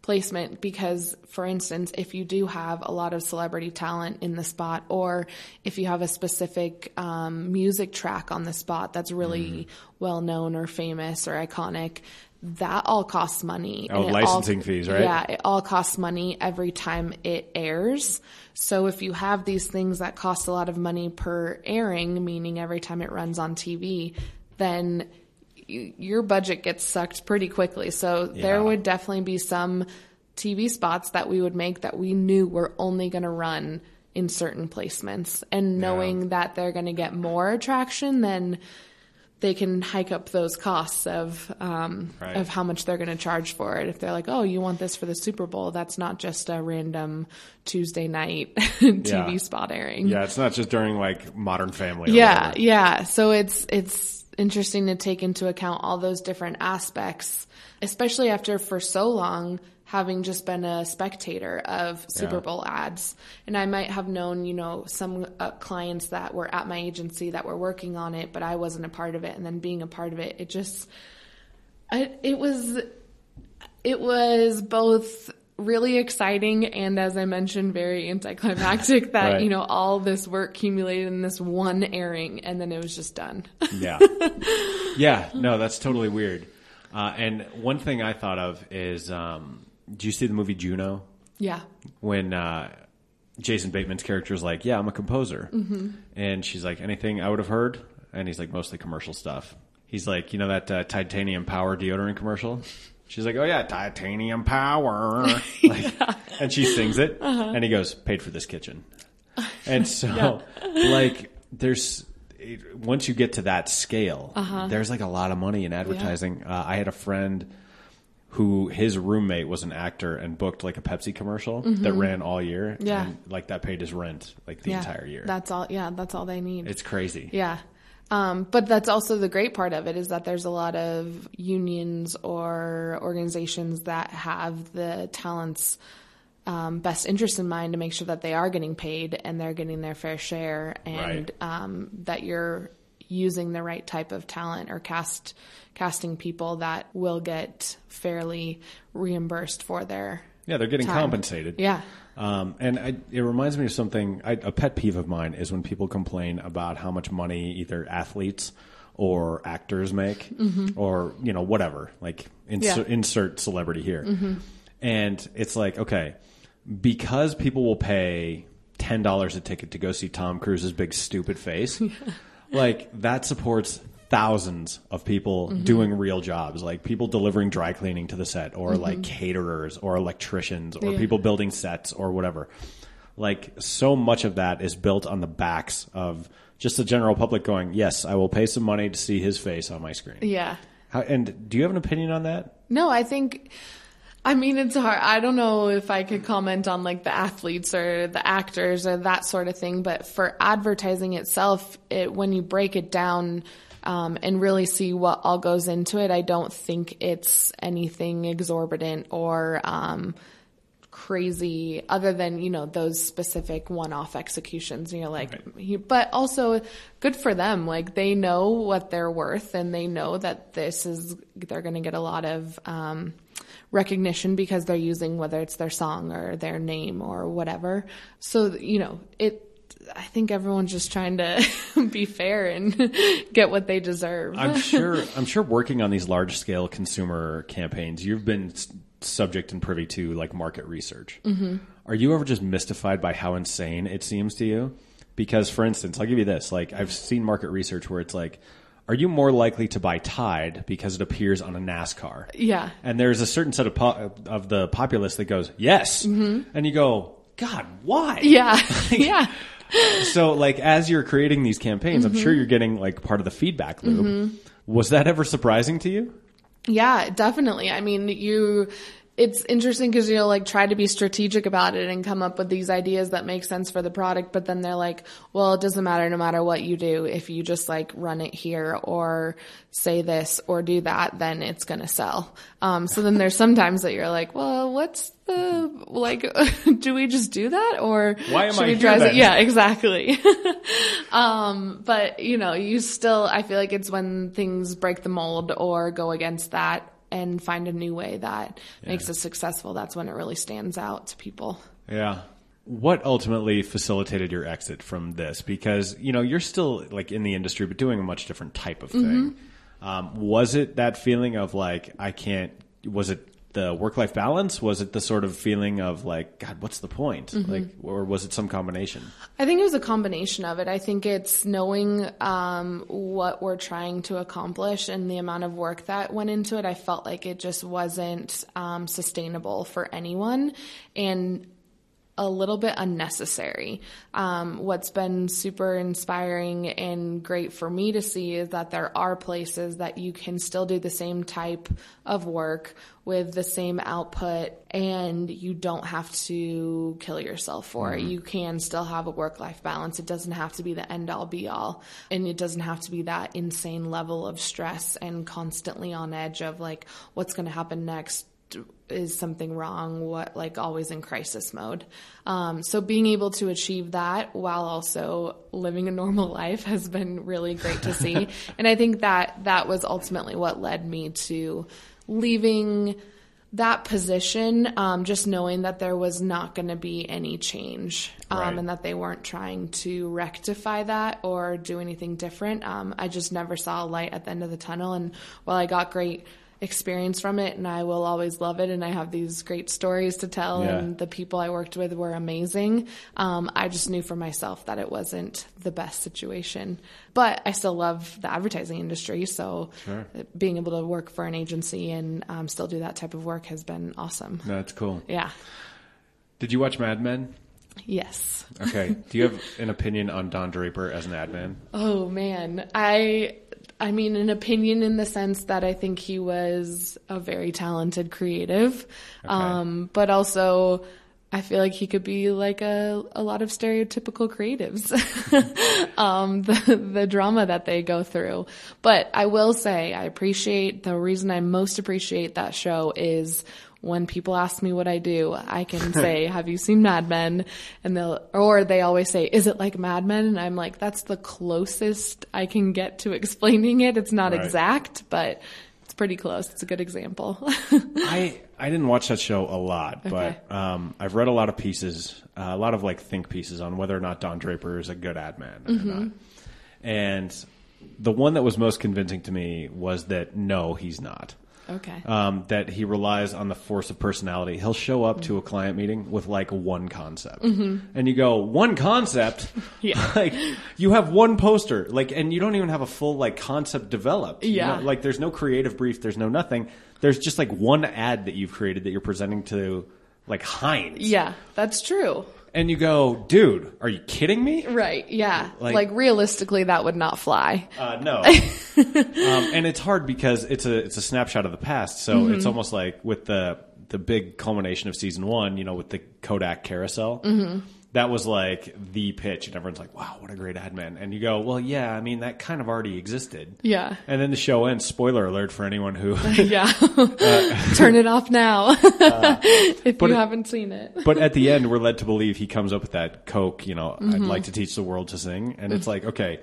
placement because for instance if you do have a lot of celebrity talent in the spot or if you have a specific um, music track on the spot that's really
Mm-hmm.
well known or famous or iconic that all costs money
Oh, licensing
all,
fees, right?
yeah it all costs money every time it airs so if you have these things that cost a lot of money per airing meaning every time it runs on tv then your budget gets sucked pretty quickly. So there would definitely be some TV spots that we would make that we knew were only going to run in certain placements. And knowing that they're going to get more attraction, then they can hike up those costs of um,
Right.
of how much they're going to charge for it. If they're like, "Oh, you want this for the Super Bowl?" That's not just a random Tuesday night TV
Yeah.
spot airing.
Yeah, it's not just during like Modern Family.
Yeah,
whatever.
yeah. So it's it's interesting to take into account all those different aspects, especially after for so long having just been a spectator of Super
Yeah.
Bowl ads. And I might have known, you know, some uh, clients that were at my agency that were working on it, but I wasn't a part of it. And then being a part of it, it just, it, it was it was both really exciting and as I mentioned, very anticlimactic that,
Right.
you know, all this work accumulated in this one airing and then it was just done.
Yeah. yeah. No, that's totally weird. Uh, and one thing I thought of is, um, do you see the movie Juno?
yeah.
When uh, Jason Bateman's character is like, "Yeah, I'm a composer,"
Mm-hmm.
and she's like, "Anything I would have heard?" And he's like, "Mostly commercial stuff." He's like, "You know that uh, titanium power deodorant commercial?" She's like, "Oh yeah, titanium power," like, and she sings it,
Uh-huh.
and he goes, "Paid for this kitchen." And so, like, there's it, once you get to that scale,
Uh-huh.
there's like a lot of money in advertising. Uh, I had a friend who his roommate was an actor and booked like a Pepsi commercial that ran all year.
Mm-hmm. Yeah.
and, like that paid his rent like the
yeah.
entire year.
That's all yeah, that's all they need.
it's crazy.
Yeah. Um, but that's also the great part of it is that there's a lot of unions or organizations that have the talents um, best interest in mind to make sure that they are getting paid and they're getting their fair share and
Right.
um, that you're using the right type of talent or cast casting people that will get fairly reimbursed for their
Yeah, they're getting
time.
compensated.
Yeah.
Um, and I, it reminds me of something. I, a pet peeve of mine is when people complain about how much money either athletes or actors make, or you know whatever. Like insert,
Mm-hmm. Yeah.
insert celebrity here, and it's like okay, because people will pay ten dollars a ticket to go see Tom Cruise's big stupid face, like that supports thousands of people
Mm-hmm.
doing real jobs like people delivering dry cleaning to the set or like caterers or electricians or
Mm-hmm. Yeah.
people building sets or whatever like so much of that is built on the backs of just the general public going yes i will pay some money to see his face on my screen
Yeah.
How, and do you have an opinion on that
No, I think. I mean, it's hard. I don't know if I could comment on like the athletes or the actors or that sort of thing, but for advertising itself, it, when you break it down um, and really see what all goes into it, I don't think it's anything exorbitant or um, crazy other than you know those specific one-off executions you're like you- but also good for them. Like they know what they're worth and they know that this is they're going to get a lot of um recognition because they're using whether it's their song or their name or whatever. So you know it I think everyone's just trying to be fair and get what they deserve.
I'm sure. I'm sure working on these large scale consumer campaigns, you've been subject and privy to like market research. Mm-hmm. Are you ever just mystified by how insane it seems to you? Because, for instance, I'll give you this: like I've seen market research where it's like, are you more likely to buy Tide because it appears on a NASCAR?
Yeah.
And there's a certain set of po- of the populace that goes yes, and you go, God, why?
yeah. yeah.
So, like, as you're creating these campaigns, I'm sure mm-hmm. you're getting like part of the feedback loop. Mm-hmm. Was that ever surprising to you?
Yeah, definitely. I mean, you, it's interesting because you'll like try to be strategic about it and come up with these ideas that make sense for the product, but then they're like, well, it doesn't matter no matter what you do. If you just like run it here or say this or do that, then it's going to sell. Um, so then there's sometimes that you're like, well, what's the, like, do we just do that or
Why am
should
I
we try
then?
Yeah, exactly. um, but you know, you still, I feel like it's when things break the mold or go against that and find a new way that makes us successful. That's when it really stands out to people.
Yeah. What ultimately facilitated your exit from this? Because you know you're still like in the industry, but doing a much different type of thing. Um, was it that feeling of like I can't? Was it the work life balance? Was it the sort of feeling of like God, what's the point? Like, or was it some combination?
I think it was a combination of it. I think it's knowing um, what we're trying to accomplish and the amount of work that went into it. I felt like it just wasn't um, sustainable for anyone and a little bit unnecessary. Um, what's been super inspiring and great for me to see is that there are places that you can still do the same type of work with the same output and you don't have to kill yourself for it. You can still have a work life balance. It doesn't have to be the end all be all. And it doesn't have to be that insane level of stress and constantly on edge of like, what's going to happen next? Is something wrong what like always in crisis mode um, so being able to achieve that while also living a normal life has been really great to see and i think that that was ultimately what led me to leaving that position, um, just knowing that there was not going to be any change um,
Right.
and that they weren't trying to rectify that or do anything different. Um, I just never saw a light at the end of the tunnel. And while I got great experience from it and I will always love it and I have these great stories to tell
Yeah.
and the people I worked with were amazing. Um, I just knew for myself that it wasn't the best situation. But I still love the advertising industry, so being able to work for an agency and um, still do that type of work has been awesome.
That's cool.
Yeah.
Did you watch Mad Men?
Yes.
Okay. Do you have an opinion on Don Draper as an ad man?
Oh man, I I mean an opinion in the sense that I think he was a very talented creative, um, but also I feel like he could be like a a lot of stereotypical creatives, um, the the drama that they go through. But I will say I appreciate the reason I most appreciate that show is when people ask me what I do, I can say, "Have you seen Mad Men?" And they'll, or they always say, "Is it like Mad Men?" And I'm like, "That's the closest I can get to explaining it. It's not
Right.
exact, but it's pretty close. It's a good example."
I I didn't watch that show a lot,
Okay.
but um, I've read a lot of pieces, uh, a lot of like think pieces on whether or not Don Draper is a good ad man or
Mm-hmm.
not. And the one that was most convincing to me was that no, he's not.
Okay.
Um, that he relies on the force of personality. He'll show up to a client meeting with like one concept, and you go one concept.
Mm-hmm. Yeah.
like you have one poster, like, and you don't even have a full like concept developed. You
Yeah.
know, like there's no creative brief. There's no nothing. There's just like one ad that you've created that you're presenting to like Heinz.
yeah, that's true.
And you go, dude, are you kidding me?
Right. Yeah.
Like-
Like, realistically, that would not fly.
Uh, no. um, and it's hard because it's a it's a snapshot of the past. So
Mm-hmm.
it's almost like with the the big culmination of season one, you know, with the Kodak carousel.
Mm-hmm.
That was like the pitch, and everyone's like, "Wow, what a great ad man!" And you go, "Well, yeah, I mean, that kind of already existed."
Yeah.
And then the show ends. Spoiler alert for anyone who.
Yeah. Turn it off now if
but
you
it-
haven't seen it.
but at the end, we're led to believe he comes up with that Coke. You know, I'd
Mm-hmm.
like to teach the world to sing, and it's like, okay,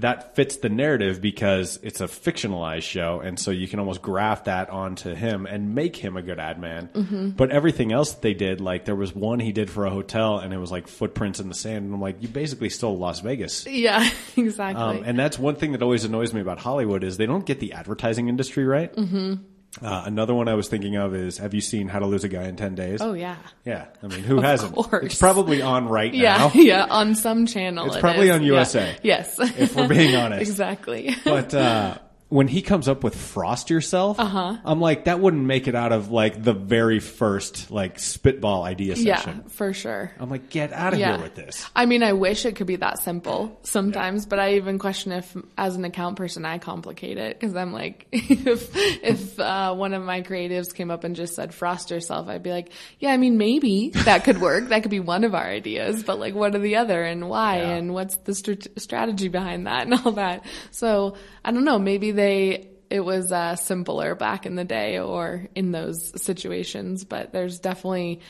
that fits the narrative because it's a fictionalized show, and so you can almost graft that onto him and make him a good ad man.
Mm-hmm.
But everything else that they did, like there was one he did for a hotel, and it was like footprints in the sand, and I'm like, you basically stole Las Vegas.
Yeah, exactly.
Um, and that's one thing that always annoys me about Hollywood is they don't get the advertising industry right. Mm-hmm. Uh, another one I was thinking of is Have you seen How to Lose a Guy in Ten Days?
oh yeah.
Yeah, I mean, who hasn't?
course.
It's probably on right
Yeah,
now.
yeah, on some channel.
It's
it
probably
is.
on
Yeah.
USA.
Yes.
If we're being honest.
exactly.
But uh, when he comes up with "Frost Yourself," uh-huh. I'm like, that wouldn't make it out of like the very first like spitball idea session.
yeah, for sure.
I'm like, get out of
Yeah.
here with this.
I mean, I wish it could be that simple sometimes, but I even question if, as an account person, I complicate it because I'm like, if if uh, one of my creatives came up and just said "frost yourself," I'd be like, yeah, I mean, maybe that could work. that could be one of our ideas, but like, what are the other and why
Yeah.
and what's the strat- strategy behind that and all that? So I don't know. Maybe they. It was uh, simpler back in the day or in those situations, but there's definitely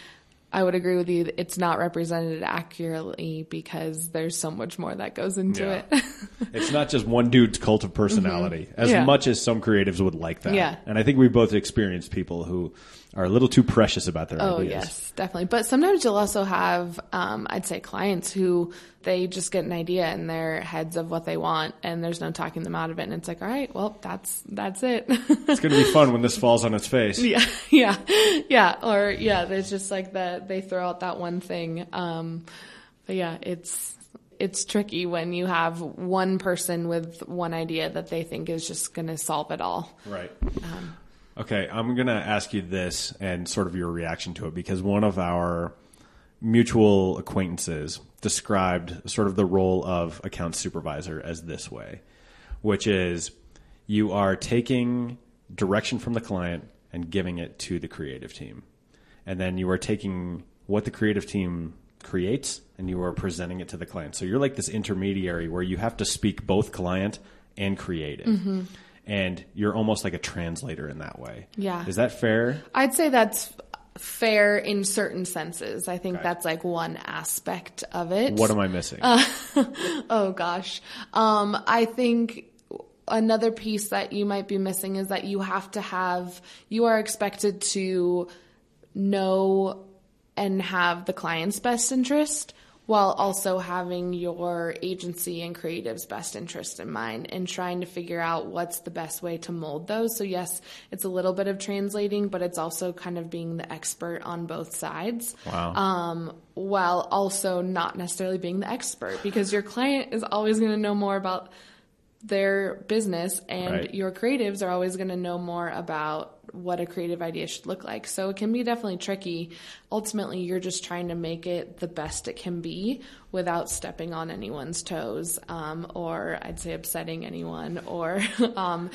I would agree with you. It's not represented accurately because there's so much more that goes into
Yeah.
it.
It's not just one dude's cult of personality, as
Mm-hmm. Yeah.
much as some creatives would like that.
Yeah.
And I think we both experienced people who are a little too precious about their
oh
ideas.
yes, definitely. But sometimes you'll also have, um, I'd say, clients who they just get an idea in their heads of what they want, and there's no talking them out of it. And it's like, all right, well, that's that's it.
It's going to be fun when this falls on its face.
yeah, yeah, yeah. Or yeah, there's just like that they throw out that one thing. Um, but yeah, it's it's tricky when you have one person with one idea that they think is just going to solve it all.
Right.
Um,
okay, I'm going to ask you this and sort of your reaction to it because one of our mutual acquaintances described sort of the role of account supervisor as this way, which is you are taking direction from the client and giving it to the creative team. And then you are taking what the creative team creates and you are presenting it to the client. So you're like this intermediary where you have to speak both client and creative. Mm-hmm. And you're almost like a translator in that way.
Yeah.
Is that fair?
I'd say that's fair in certain senses. I think that's like one aspect of it.
What am I missing?
Oh gosh. Um, I think another piece that you might be missing is that you have to have, you are expected to know and have the client's best interest while also having your agency and creative's best interest in mind and trying to figure out what's the best way to mold those. So yes, it's a little bit of translating, but it's also kind of being the expert on both sides.
Wow.
Um, while also not necessarily being the expert because your client is always going to know more about their business and
Right.
your creatives are always going to know more about what a creative idea should look like. So it can be definitely tricky. Ultimately, you're just trying to make it the best it can be without stepping on anyone's toes, um, or I'd say upsetting anyone, or um,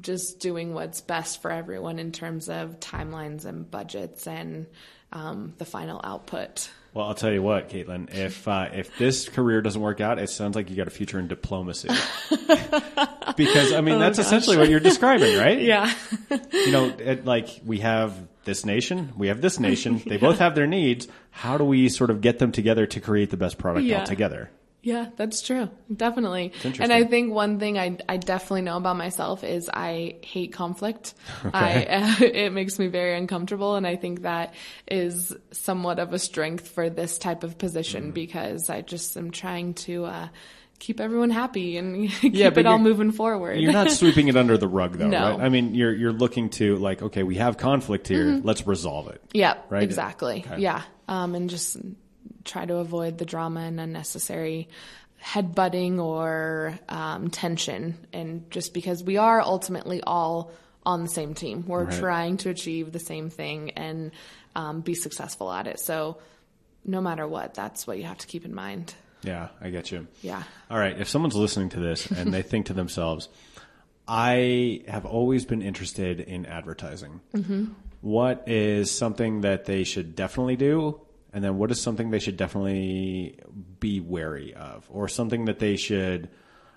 just doing what's best for everyone in terms of timelines and budgets and um, the final output.
Well, I'll tell you what, Caitlin. If uh, if this career doesn't work out, it sounds like you got a future in diplomacy. because I mean, that's essentially what you're describing, right?
Oh, Yeah.
You know, it, like we have this nation, we have this nation. They both have their needs. How do we sort of get them together to create the best product
Yeah.
altogether?
Yeah, that's true. Definitely. And I think one thing I, I definitely know about myself is I hate conflict. I, it makes me very uncomfortable. And I think that is somewhat of a strength for this type of position
Mm-hmm.
because I just am trying to, uh, keep everyone happy and keep
but
it all moving forward.
You're not sweeping it under the rug, though,
No.
right? I mean, you're you're looking to like, okay, we have conflict here. Let's resolve it.
Yeah,
Right?
exactly.
Okay.
Yeah. Um, and just try to avoid the drama and unnecessary headbutting or um, tension. And just because we are ultimately all on the same team, we're
Right.
trying to achieve the same thing and um, be successful at it. So no matter what, that's what you have to keep in mind.
Yeah, I get you.
Yeah.
All right. If someone's listening to this and they think to themselves, I have always been interested in advertising. What is something that they should definitely do? And then what is something they should definitely be wary of? Or something that they should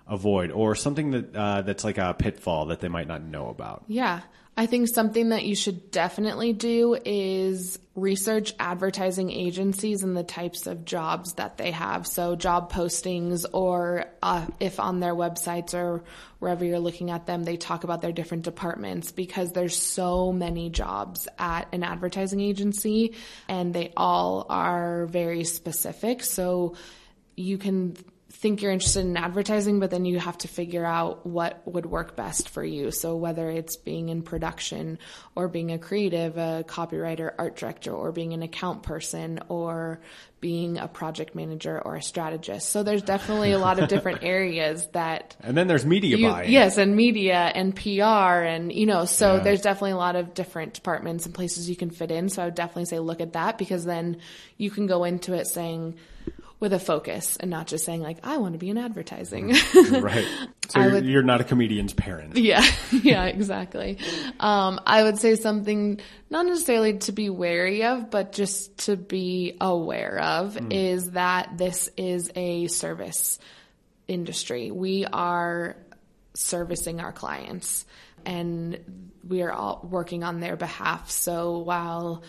avoid? Or something that uh, that's like a pitfall that they might not know about?
Yeah. I think something that you should definitely do is research advertising agencies and the types of jobs that they have. So, job postings, or uh, if on their websites or wherever you're looking at them, they talk about their different departments because there's so many jobs at an advertising agency and they all are very specific. So, you can think you're interested in advertising, but then you have to figure out what would work best for you. So whether it's being in production or being a creative, a copywriter, art director, or being an account person or being a project manager or a strategist. So there's definitely a lot of different areas that
And then there's media
you-
buying.
yes, and media and PR and you know, so
Yeah.
there's definitely a lot of different departments and places you can fit in. So I would definitely say look at that because then you can go into it saying with a focus and not just saying like I want to be in advertising.
right. So you're,
would-
you're not a comedian's parent.
yeah, yeah, exactly. Um, I would say something not necessarily to be wary of, but just to be aware of is that this is a service industry. We are servicing our clients and we are all working on their behalf. So while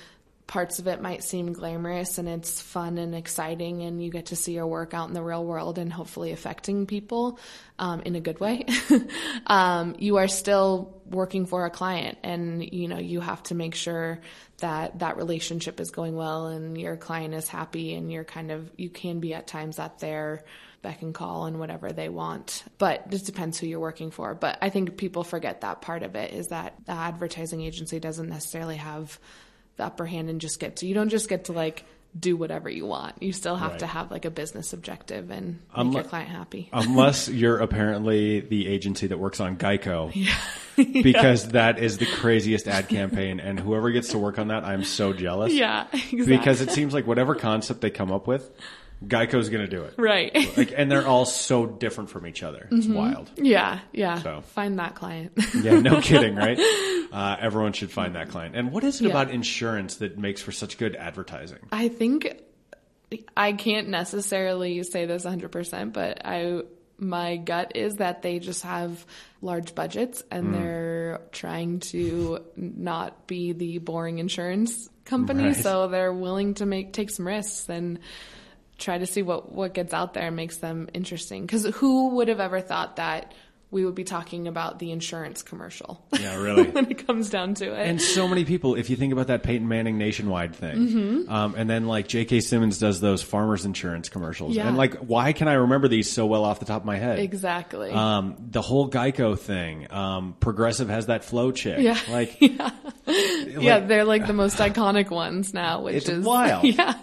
parts of it might seem glamorous and it's fun and exciting and you get to see your work out in the real world and hopefully affecting people um, in a good way. Um, you are still working for a client and you know you have to make sure that that relationship is going well and your client is happy and you're kind of you can be at times at their beck and call and whatever they want. But it depends who you're working for. But i think people forget that part of it is that the advertising agency doesn't necessarily have the upper hand and just get to you don't just get to like do whatever you want you still have
Right.
to have like a business objective and make
Unle-
your client happy
Unless you're apparently the agency that works on Geico. because that is the craziest ad campaign. And whoever gets to work on that, I'm so jealous.
yeah exactly.
Because it seems like whatever concept they come up with, Geico's going to do it.
right
Like, and they're all so different from each other. It's wild.
yeah yeah
So.
find that client
Yeah, no kidding, right? Uh, everyone should find that client. And what is it
Yeah.
about insurance that makes for such good advertising?
I think I can't necessarily say this 100%, but I my gut is that they just have large budgets and
Mm.
they're trying to not be the boring insurance company,
Right.
so they're willing to make take some risks and try to see what what gets out there and makes them interesting. Cuz who would have ever thought that we would be talking about the insurance commercial.
Yeah, really.
when it comes down to it.
And so many people, if you think about that Peyton Manning nationwide thing,
Mm-hmm.
um, and then like J.K. Simmons does those farmers insurance commercials,
Yeah.
and like, why can I remember these so well off the top of my head?
exactly.
Um, the whole Geico thing, um, Progressive has that Flo chick.
Yeah.
Like,
yeah, they're like the most iconic ones now, which
It's
is
wild.
Yeah.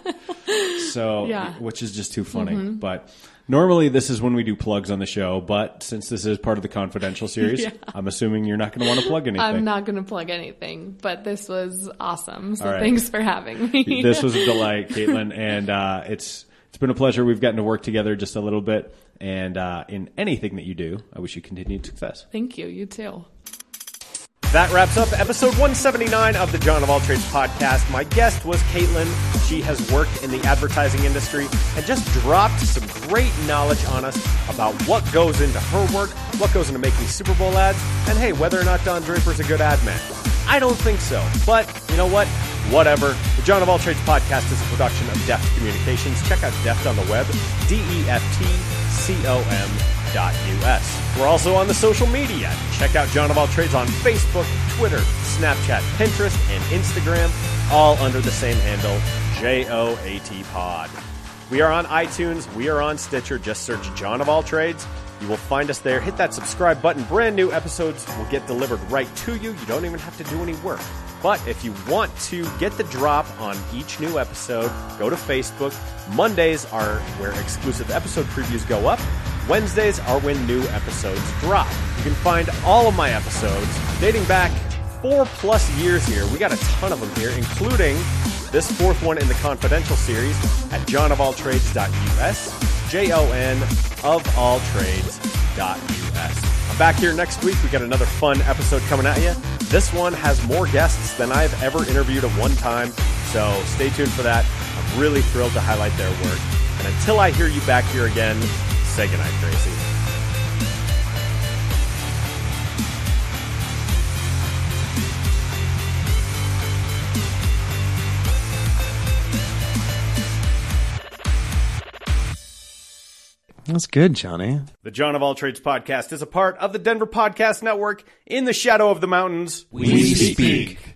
so,
Yeah. Mm-hmm.
which is just too funny. But normally this is when we do plugs on the show, but since this is part of the confidential series,
Yeah.
I'm assuming you're not going to want to plug anything.
I'm not going to plug anything, but this was awesome. So
right.
thanks for having me.
this was a delight, Caitlin, and uh, it's it's been a pleasure. We've gotten to work together just a little bit, and uh, in anything that you do, I wish you continued success.
Thank you. You too.
That wraps up episode 179 of the Jon of All Trades podcast. My guest was Caitlin. She has worked in the advertising industry and just dropped some great knowledge on us about what goes into her work, what goes into making Super Bowl ads, and hey, whether or not Don Draper's a good ad man. I don't think so, but you know what? Whatever. The Jon of All Trades podcast is a production of Deft Communications. Check out Deft on the web, D E F T C O M dot US. We're also on the social media. Check out Jon of All Trades on Facebook, Twitter, Snapchat, Pinterest, and Instagram, all under the same handle, J O A T Pod. We are on iTunes, we are on Stitcher. Just search Jon of All Trades. You will find us there. Hit that subscribe button. Brand new episodes will get delivered right to you. You don't even have to do any work. But if you want to get the drop on each new episode, go to Facebook. Mondays are where exclusive episode previews go up. Wednesdays are when new episodes drop. You can find all of my episodes dating back four plus years here. We got a ton of them here, including this fourth one in the confidential series at jonofalltrades.us, J O N of all trades.us. I'm back here next week. We got another fun episode coming at you. This one has more guests than I've ever interviewed at one time, so stay tuned for that. I'm really thrilled to highlight their work. And until I hear you back here again, say goodnight, Gracie.
That's good, Johnny.
The Jon of All Trades podcast is a part of the Denver Podcast Network in the shadow of the mountains.
We speak.